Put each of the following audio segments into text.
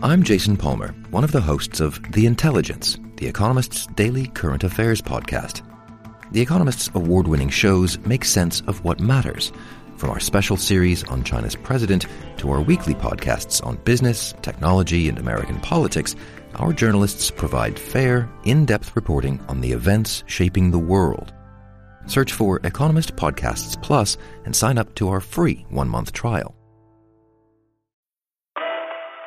I'm Jason Palmer, one of the hosts of The Intelligence, The Economist's daily current affairs podcast. The Economist's award winning shows make sense of what matters, from our special series on China's president to our weekly podcasts on business, technology, and American politics. Our journalists provide fair, in depth reporting on the events shaping the world. Search for Economist Podcasts Plus and sign up to our free one month trial.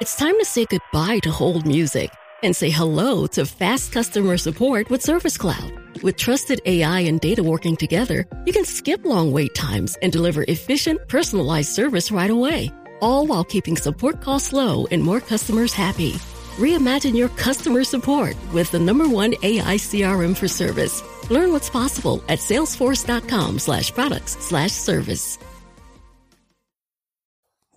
It's time to say goodbye to hold music and say hello to fast customer support with Service Cloud. With trusted AI and data working together, you can skip long wait times and deliver efficient, personalized service right away, all while keeping support costs low and more customers happy. Reimagine your customer support with the number one AI CRM for service. Learn what's possible at salesforce.com slash products slash service.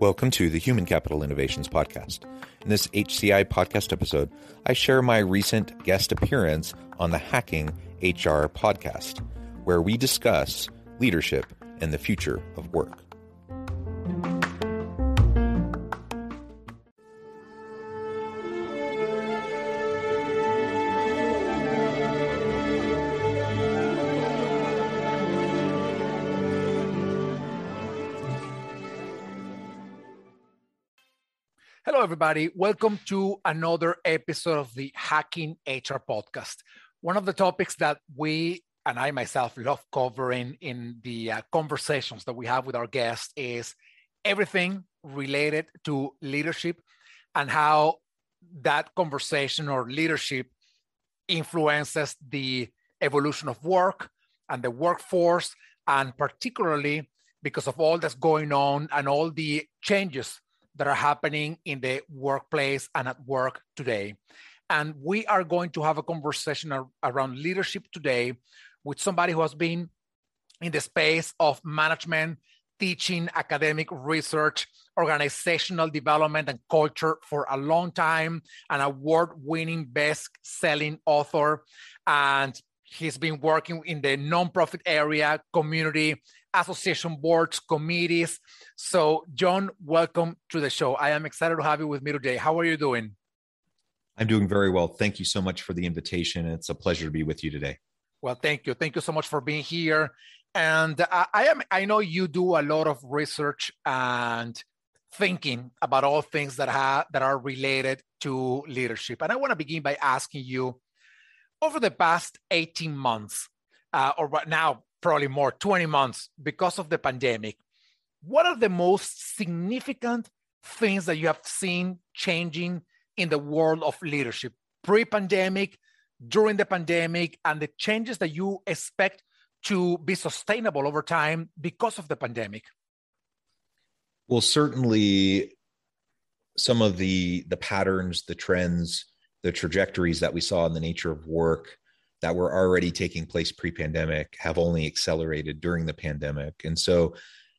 Welcome to the Human Capital Innovations Podcast. In this HCI podcast episode, I share my recent guest appearance on the Hacking HR podcast, where we discuss leadership and the future of work. Everybody. Welcome to another episode of the Hacking HR podcast. One of the topics that we and I myself love covering in the uh, conversations that we have with our guests is everything related to leadership and how that conversation or leadership influences the evolution of work and the workforce, and particularly because of all that's going on and all the changes that are happening in the workplace and at work today. And we are going to have a conversation ar- around leadership today with somebody who has been in the space of management, teaching, academic research, organizational development, and culture for a long time, an award winning best selling author. And he's been working in the nonprofit area, community, association boards, committees. So, John, welcome to the show. I am excited to have you with me today. How are you doing? I'm doing very well. Thank you so much for the invitation. It's a pleasure to be with you today. Well, thank you. Thank you so much for being here. And I, I am I know you do a lot of research and thinking about all things that have that are related to leadership. And I want to begin by asking you over the past 18 months, uh, or right now probably more, 20 months, because of the pandemic, what are the most significant things that you have seen changing in the world of leadership pre pandemic, during the pandemic, and the changes that you expect to be sustainable over time because of the pandemic? Well, certainly some of the the patterns, the trends, the trajectories that we saw in the nature of work that were already taking place pre-pandemic have only accelerated during the pandemic. And so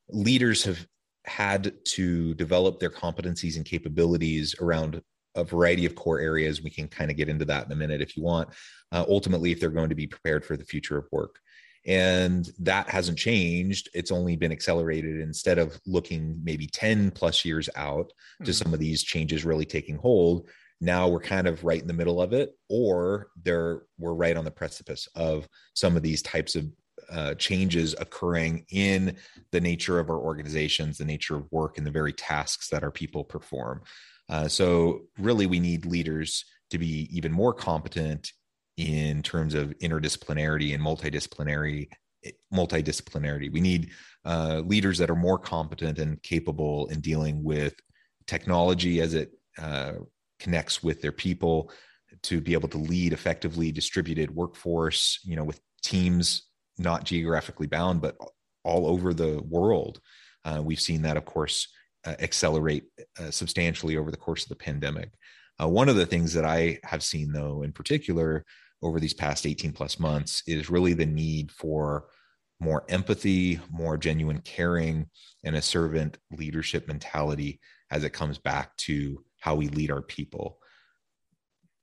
leaders have had to develop their competencies and capabilities around a variety of core areas. We can kind of get into that in a minute if you want. Uh, ultimately, if they're going to be prepared for the future of work. And that hasn't changed. It's only been accelerated instead of looking maybe 10 plus years out mm-hmm. to some of these changes really taking hold now we're kind of right in the middle of it or there we're right on the precipice of some of these types of uh, changes occurring in the nature of our organizations the nature of work and the very tasks that our people perform. Uh, so really we need leaders to be even more competent in terms of interdisciplinarity and multidisciplinary multidisciplinarity. We need uh, leaders that are more competent and capable in dealing with technology as it uh, connects with their people to be able to lead effectively distributed workforce you know with teams not geographically bound but all over the world Uh, we've seen that, of course, uh, accelerate uh, substantially over the course of the pandemic. Uh, one of the things that I have seen, though, in particular, over these past 18 plus months is really the need for more empathy, more genuine caring, and a servant leadership mentality as it comes back to how we lead our people.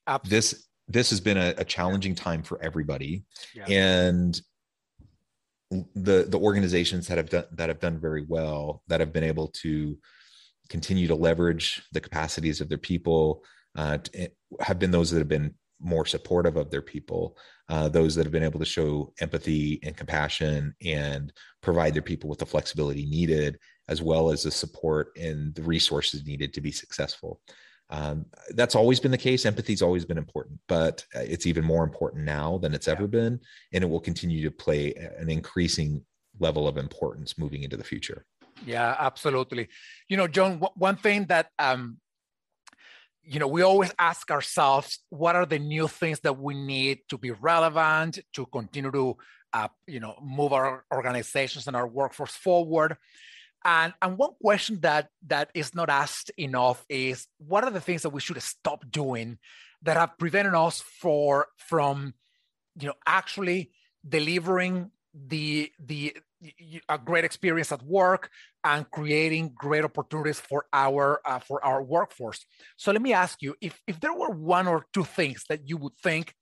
Absolutely. This this has been a, a challenging time for everybody, yeah. and the the organizations that have done that have done very well that have been able to continue to leverage the capacities of their people uh, have been those that have been more supportive of their people, uh, those that have been able to show empathy and compassion and provide their people with the flexibility needed, as well as the support and the resources needed to be successful. Um, that's always been the case. Empathy's always been important, but uh, it's even more important now than it's ever been, and it will continue to play an increasing level of importance moving into the future. Yeah, absolutely. You know, John, one thing that um, you know, we always ask ourselves, what are the new things that we need to be relevant to continue to, uh, you know, move our organizations and our workforce forward? And, and one question that that is not asked enough is, what are the things that we should stop doing that have prevented us for from, you know, actually delivering the the a great experience at work and creating great opportunities for our uh, for our workforce. So let me ask you if if there were one or two things that you would think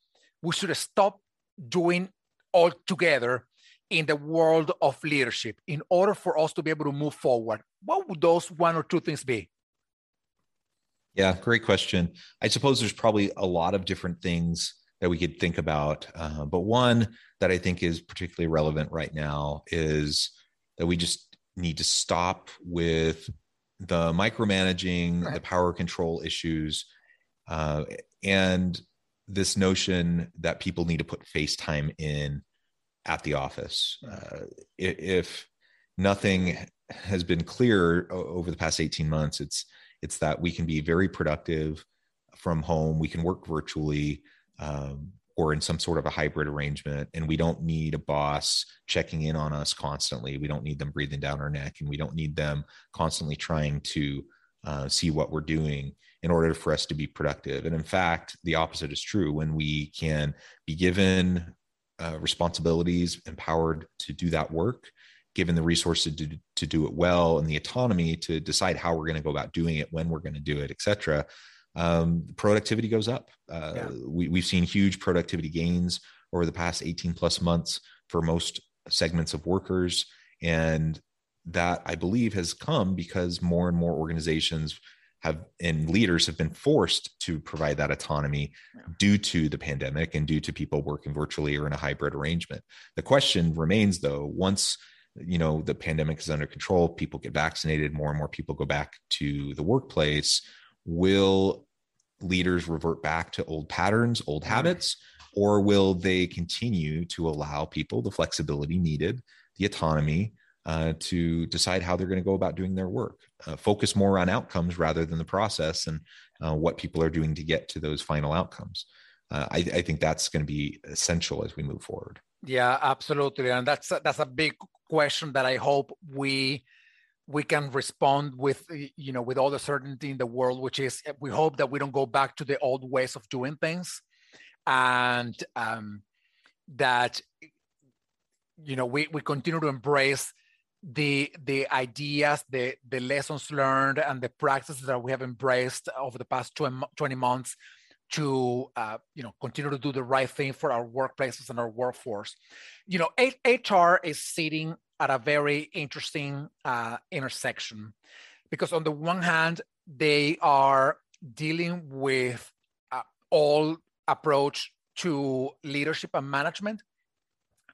we should stop doing altogether in the world of leadership in order for us to be able to move forward, what would those one or two things be? Yeah, great question. I suppose there's probably a lot of different things that we could think about. Uh, but one that I think is particularly relevant right now is that we just need to stop with the micromanaging, right. the power control issues, uh, and this notion that people need to put face time in at the office. Uh, if nothing has been clear over the past 18 months, it's it's that we can be very productive from home. We can work virtually um, or in some sort of a hybrid arrangement. And we don't need a boss checking in on us constantly. We don't need them breathing down our neck, and we don't need them constantly trying to uh, see what we're doing in order for us to be productive. And in fact, the opposite is true. When we can be given uh, responsibilities, empowered to do that work, given the resources to, to do it well, and the autonomy to decide how we're going to go about doing it, when we're going to do it, et cetera, um, productivity goes up. Uh, yeah. we, we've seen huge productivity gains over the past 18 plus months for most segments of workers. And that I believe has come because more and more organizations have and leaders have been forced to provide that autonomy yeah. due to the pandemic and due to people working virtually or in a hybrid arrangement. The question remains though, once you know the pandemic is under control, people get vaccinated, more and more people go back to the workplace will leaders revert back to old patterns, old mm-hmm. habits, or will they continue to allow people the flexibility needed, the autonomy uh, to decide how they're going to go about doing their work? Uh, focus more on outcomes rather than the process and uh, what people are doing to get to those final outcomes. Uh, I, I think that's going to be essential as we move forward. Yeah, absolutely, and that's that's a big question that I hope we we can respond with you know with all the certainty in the world which is eh, we hope that we don't go back to the old ways of doing things and um, that you know we, we continue to embrace the the ideas the the lessons learned and the practices that we have embraced over the past 20 months to uh, you know continue to do the right thing for our workplaces and our workforce. You know hr is sitting at a very interesting uh, intersection because on the one hand they are dealing with uh, all approach to leadership and management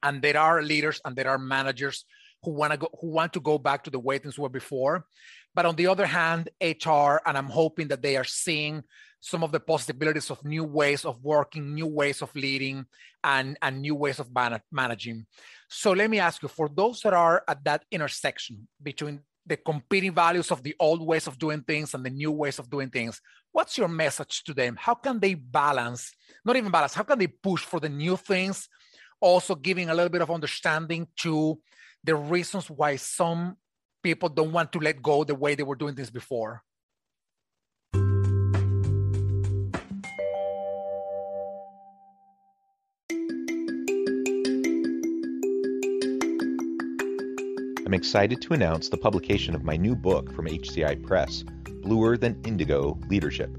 and there are leaders and there are managers who want to go who want to go back to the way things were before but on the other hand hr and i'm hoping that they are seeing some of the possibilities of new ways of working, new ways of leading, and, and new ways of man- managing. So let me ask you for those that are at that intersection between the competing values of the old ways of doing things and the new ways of doing things, what's your message to them? How can they balance, not even balance, how can they push for the new things, also giving a little bit of understanding to the reasons why some people don't want to let go the way they were doing this before? I'm excited to announce the publication of my new book from HCI Press, Bluer Than Indigo Leadership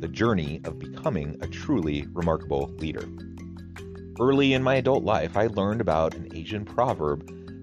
The Journey of Becoming a Truly Remarkable Leader. Early in my adult life, I learned about an Asian proverb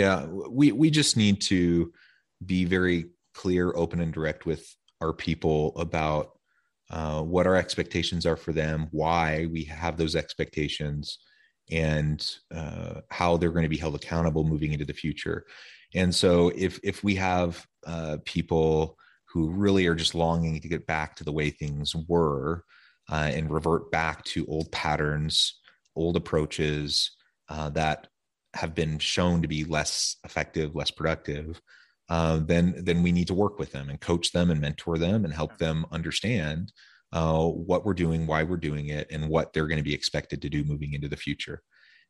Yeah, we, we just need to be very clear, open, and direct with our people about uh, what our expectations are for them, why we have those expectations, and uh, how they're going to be held accountable moving into the future. And so, if if we have uh, people who really are just longing to get back to the way things were uh, and revert back to old patterns, old approaches uh, that have been shown to be less effective, less productive, uh, then then we need to work with them and coach them and mentor them and help them understand uh, what we're doing, why we're doing it, and what they're going to be expected to do moving into the future.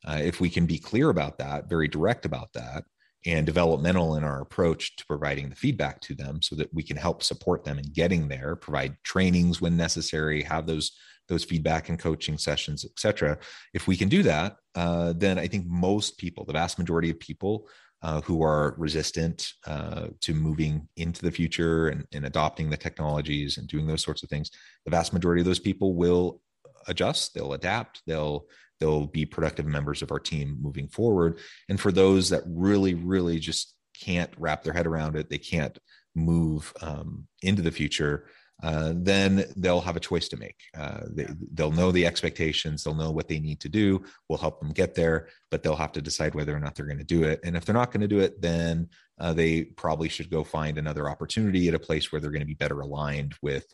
Uh, if we can be clear about that, very direct about that, and developmental in our approach to providing the feedback to them so that we can help support them in getting there provide trainings when necessary have those those feedback and coaching sessions etc if we can do that uh, then i think most people the vast majority of people uh, who are resistant uh, to moving into the future and, and, adopting the technologies and doing those sorts of things the vast majority of those people will adjust they'll adapt they'll they'll be productive members of our team moving forward. And for those that really really just can't wrap their head around it they can't move um, into the future uh, then they'll have a choice to make. Uh, they, they'll know the expectations, they'll know what they need to do. We'll help them get there, but they'll have to decide whether or not they're going to do it. And if they're not going to do it, then uh, they probably should go find another opportunity at a place where they're going to be better aligned with,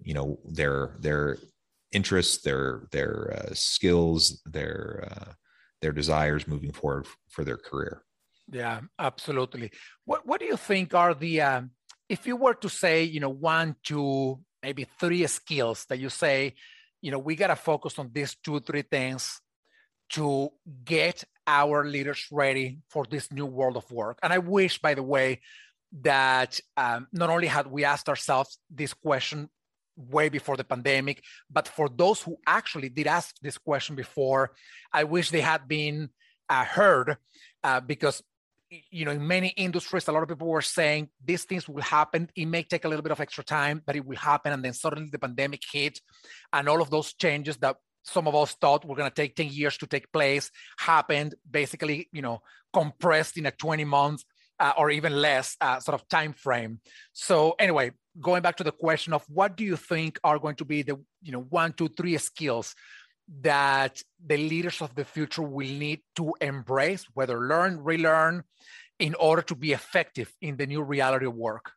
you know, their their interests, their their uh, skills, their uh, their desires moving forward for their career. Yeah, absolutely. What what do you think are the um, if you were to say, you know, one, two, maybe three skills that you say, you know, we got to focus on these two, three things to get our leaders ready for this new world of work. And I wish, by the way, that um, not only had we asked ourselves this question way before the pandemic, but for those who actually did ask this question before, I wish they had been uh, heard uh, because you know, in many industries, a lot of people were saying these things will happen. It may take a little bit of extra time, but it will happen. And then suddenly the pandemic hit, and all of those changes that some of us thought were going to take 10 years to take place happened basically, you know, compressed in a 20 months uh, or even less uh, sort of time frame. So anyway, going back to the question of what do you think are going to be the, you know, one, two, three skills that the leaders of the future will need to embrace, whether learn, relearn, in order to be effective in the new reality of work?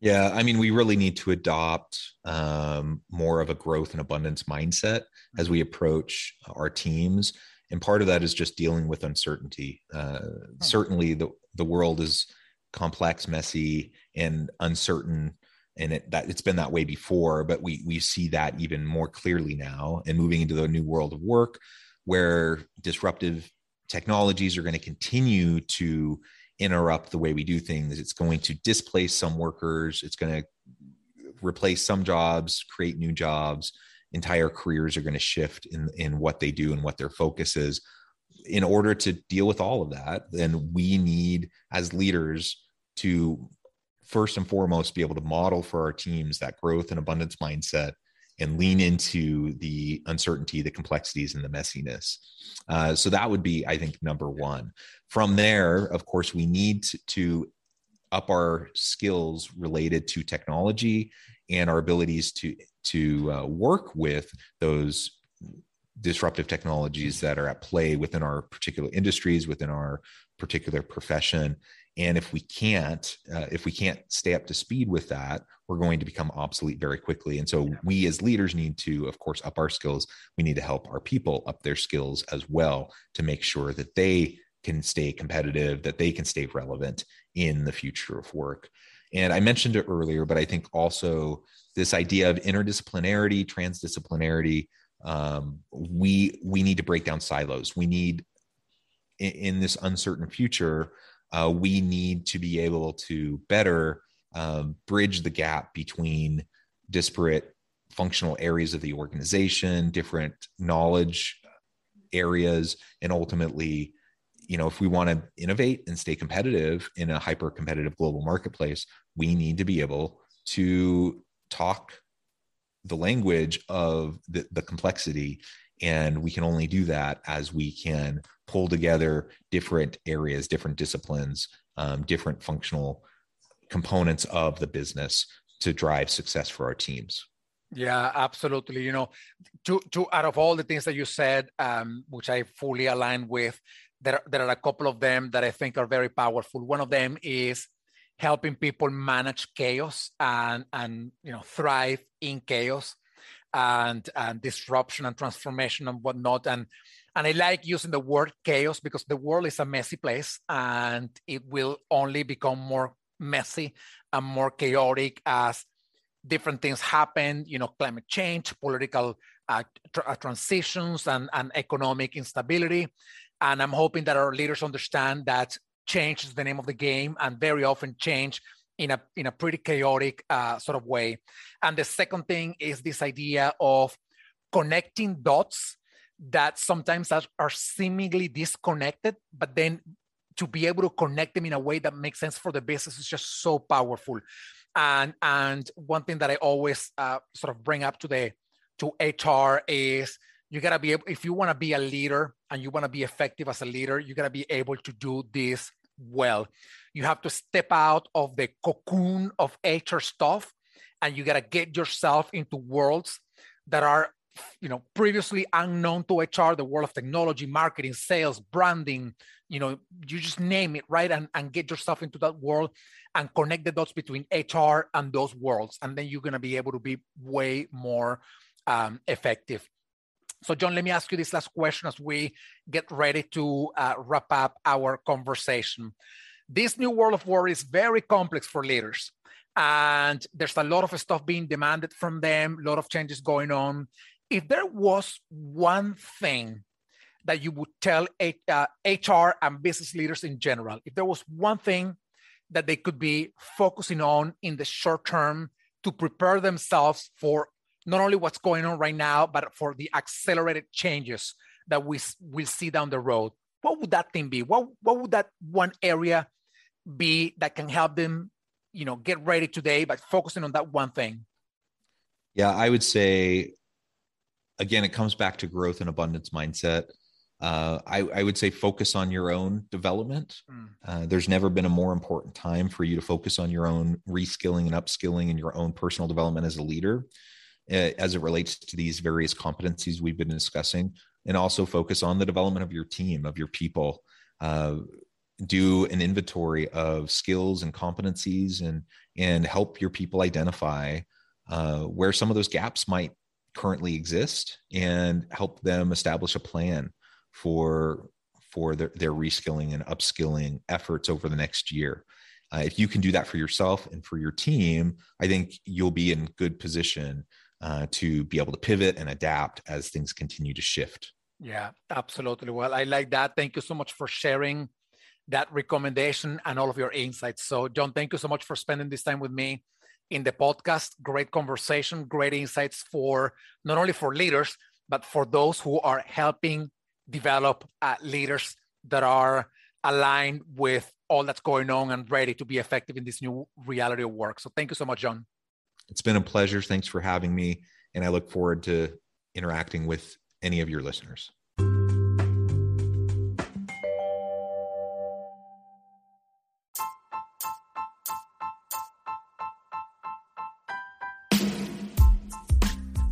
Yeah, I mean, we really need to adopt um, more of a growth and abundance mindset as we approach our teams. And part of that is just dealing with uncertainty. Uh, hmm. Certainly, the, the world is complex, messy, and uncertain and it, that it's been that way before but we we see that even more clearly now and moving into the new world of work where disruptive technologies are going to continue to interrupt the way we do things. It's going to displace some workers. It's going to replace some jobs create new jobs. Entire careers are going to shift in in what they do and what their focus is. In order to deal with all of that, then we need as leaders to first and foremost be able to model for our teams that growth and abundance mindset and lean into the uncertainty, the complexities, and the messiness. Uh, so that would be, I think, number one. From there, of course, we need to, up our skills related to technology and our abilities to to uh, work with those disruptive technologies that are at play within our particular industries within our particular profession and if we can't uh, if we can't stay up to speed with that we're going to become obsolete very quickly. And so we as leaders need to of course up our skills. We need to help our people up their skills as well to make sure that they can stay competitive that they can stay relevant in the future of work. And i mentioned it earlier but i think also this idea of interdisciplinarity transdisciplinarity um, we we need to break down silos. We need in, in this uncertain future uh, we need to be able to better um, bridge the gap between disparate functional areas of the organization, different knowledge areas, and ultimately, you know, if we want to innovate and stay competitive in a hyper competitive global marketplace, we need to be able to talk the language of the, the complexity and we can only do that as we can pull together different areas, different disciplines, um, different functional components of the business to drive success for our teams. Yeah, absolutely. You know, to to out of all the things that you said, um, which I fully align with, there there are a couple of them that I think are very powerful. One of them is helping people manage chaos and and you know thrive in chaos and and disruption and transformation and whatnot. And and I like using the word chaos because the world is a messy place and it will only become more messy and more chaotic as different things happen, you know, climate change, political uh, uh, transitions, and, and economic instability. And I'm hoping that our leaders understand that change is the name of the game, and very often change in a in a pretty chaotic uh, sort of way. And the second thing is this idea of connecting dots that sometimes are, are seemingly disconnected, but then to be able to connect them in a way that makes sense for the business is just so powerful. And and one thing that I always uh, sort of bring up to the to HR is you gotta be able if you want to be a leader and you want to be effective as a leader, you gotta be able to do this well. You have to step out of the cocoon of HR stuff and you got to get yourself into worlds that are you know previously unknown to hr the world of technology marketing sales branding you know you just name it right and, and get yourself into that world and connect the dots between hr and those worlds and then you're going to be able to be way more um, effective so, John, let me ask you this last question as we get ready to uh, wrap up our conversation. This new world of work is very complex for leaders, and there's a lot of stuff being demanded from them, a lot of changes going on. If there was one thing that you would tell uh, HR and business leaders in general, if there was one thing that they could be focusing on in the short term to prepare themselves for not only what's going on right now, but for the accelerated changes that we will see down the road. What would that thing be? What, what would that one area be that can help them, you know, get ready today, but focusing on that one thing? Yeah, I would say, again, it comes back to growth and abundance mindset. Uh, I, I, would say focus on your own development. Mm. Uh, there's never been a more important time for you to focus on your own reskilling and upskilling and your own personal development as a leader. Uh, as it relates to these various competencies we've been discussing, and also focus on the development of your team, of your people. Do an inventory of skills and competencies, and and help your people identify uh, where some of those gaps might currently exist, and help them establish a plan for for their, their reskilling and upskilling efforts over the next year. Uh, if you can do that for yourself and for your team, I think you'll be in good position uh, to be able to pivot and adapt as things continue to shift. Yeah, absolutely. Well, I like that. Thank you so much for sharing that recommendation and all of your insights. So, John, thank you so much for spending this time with me in the podcast. Great conversation, great insights for not only for leaders, but for those who are helping develop uh, leaders that are aligned with all that's going on and ready to be effective in this new reality of work. So thank you so much, John. It's been a pleasure. Thanks for having me. And I look forward to interacting with any of your listeners.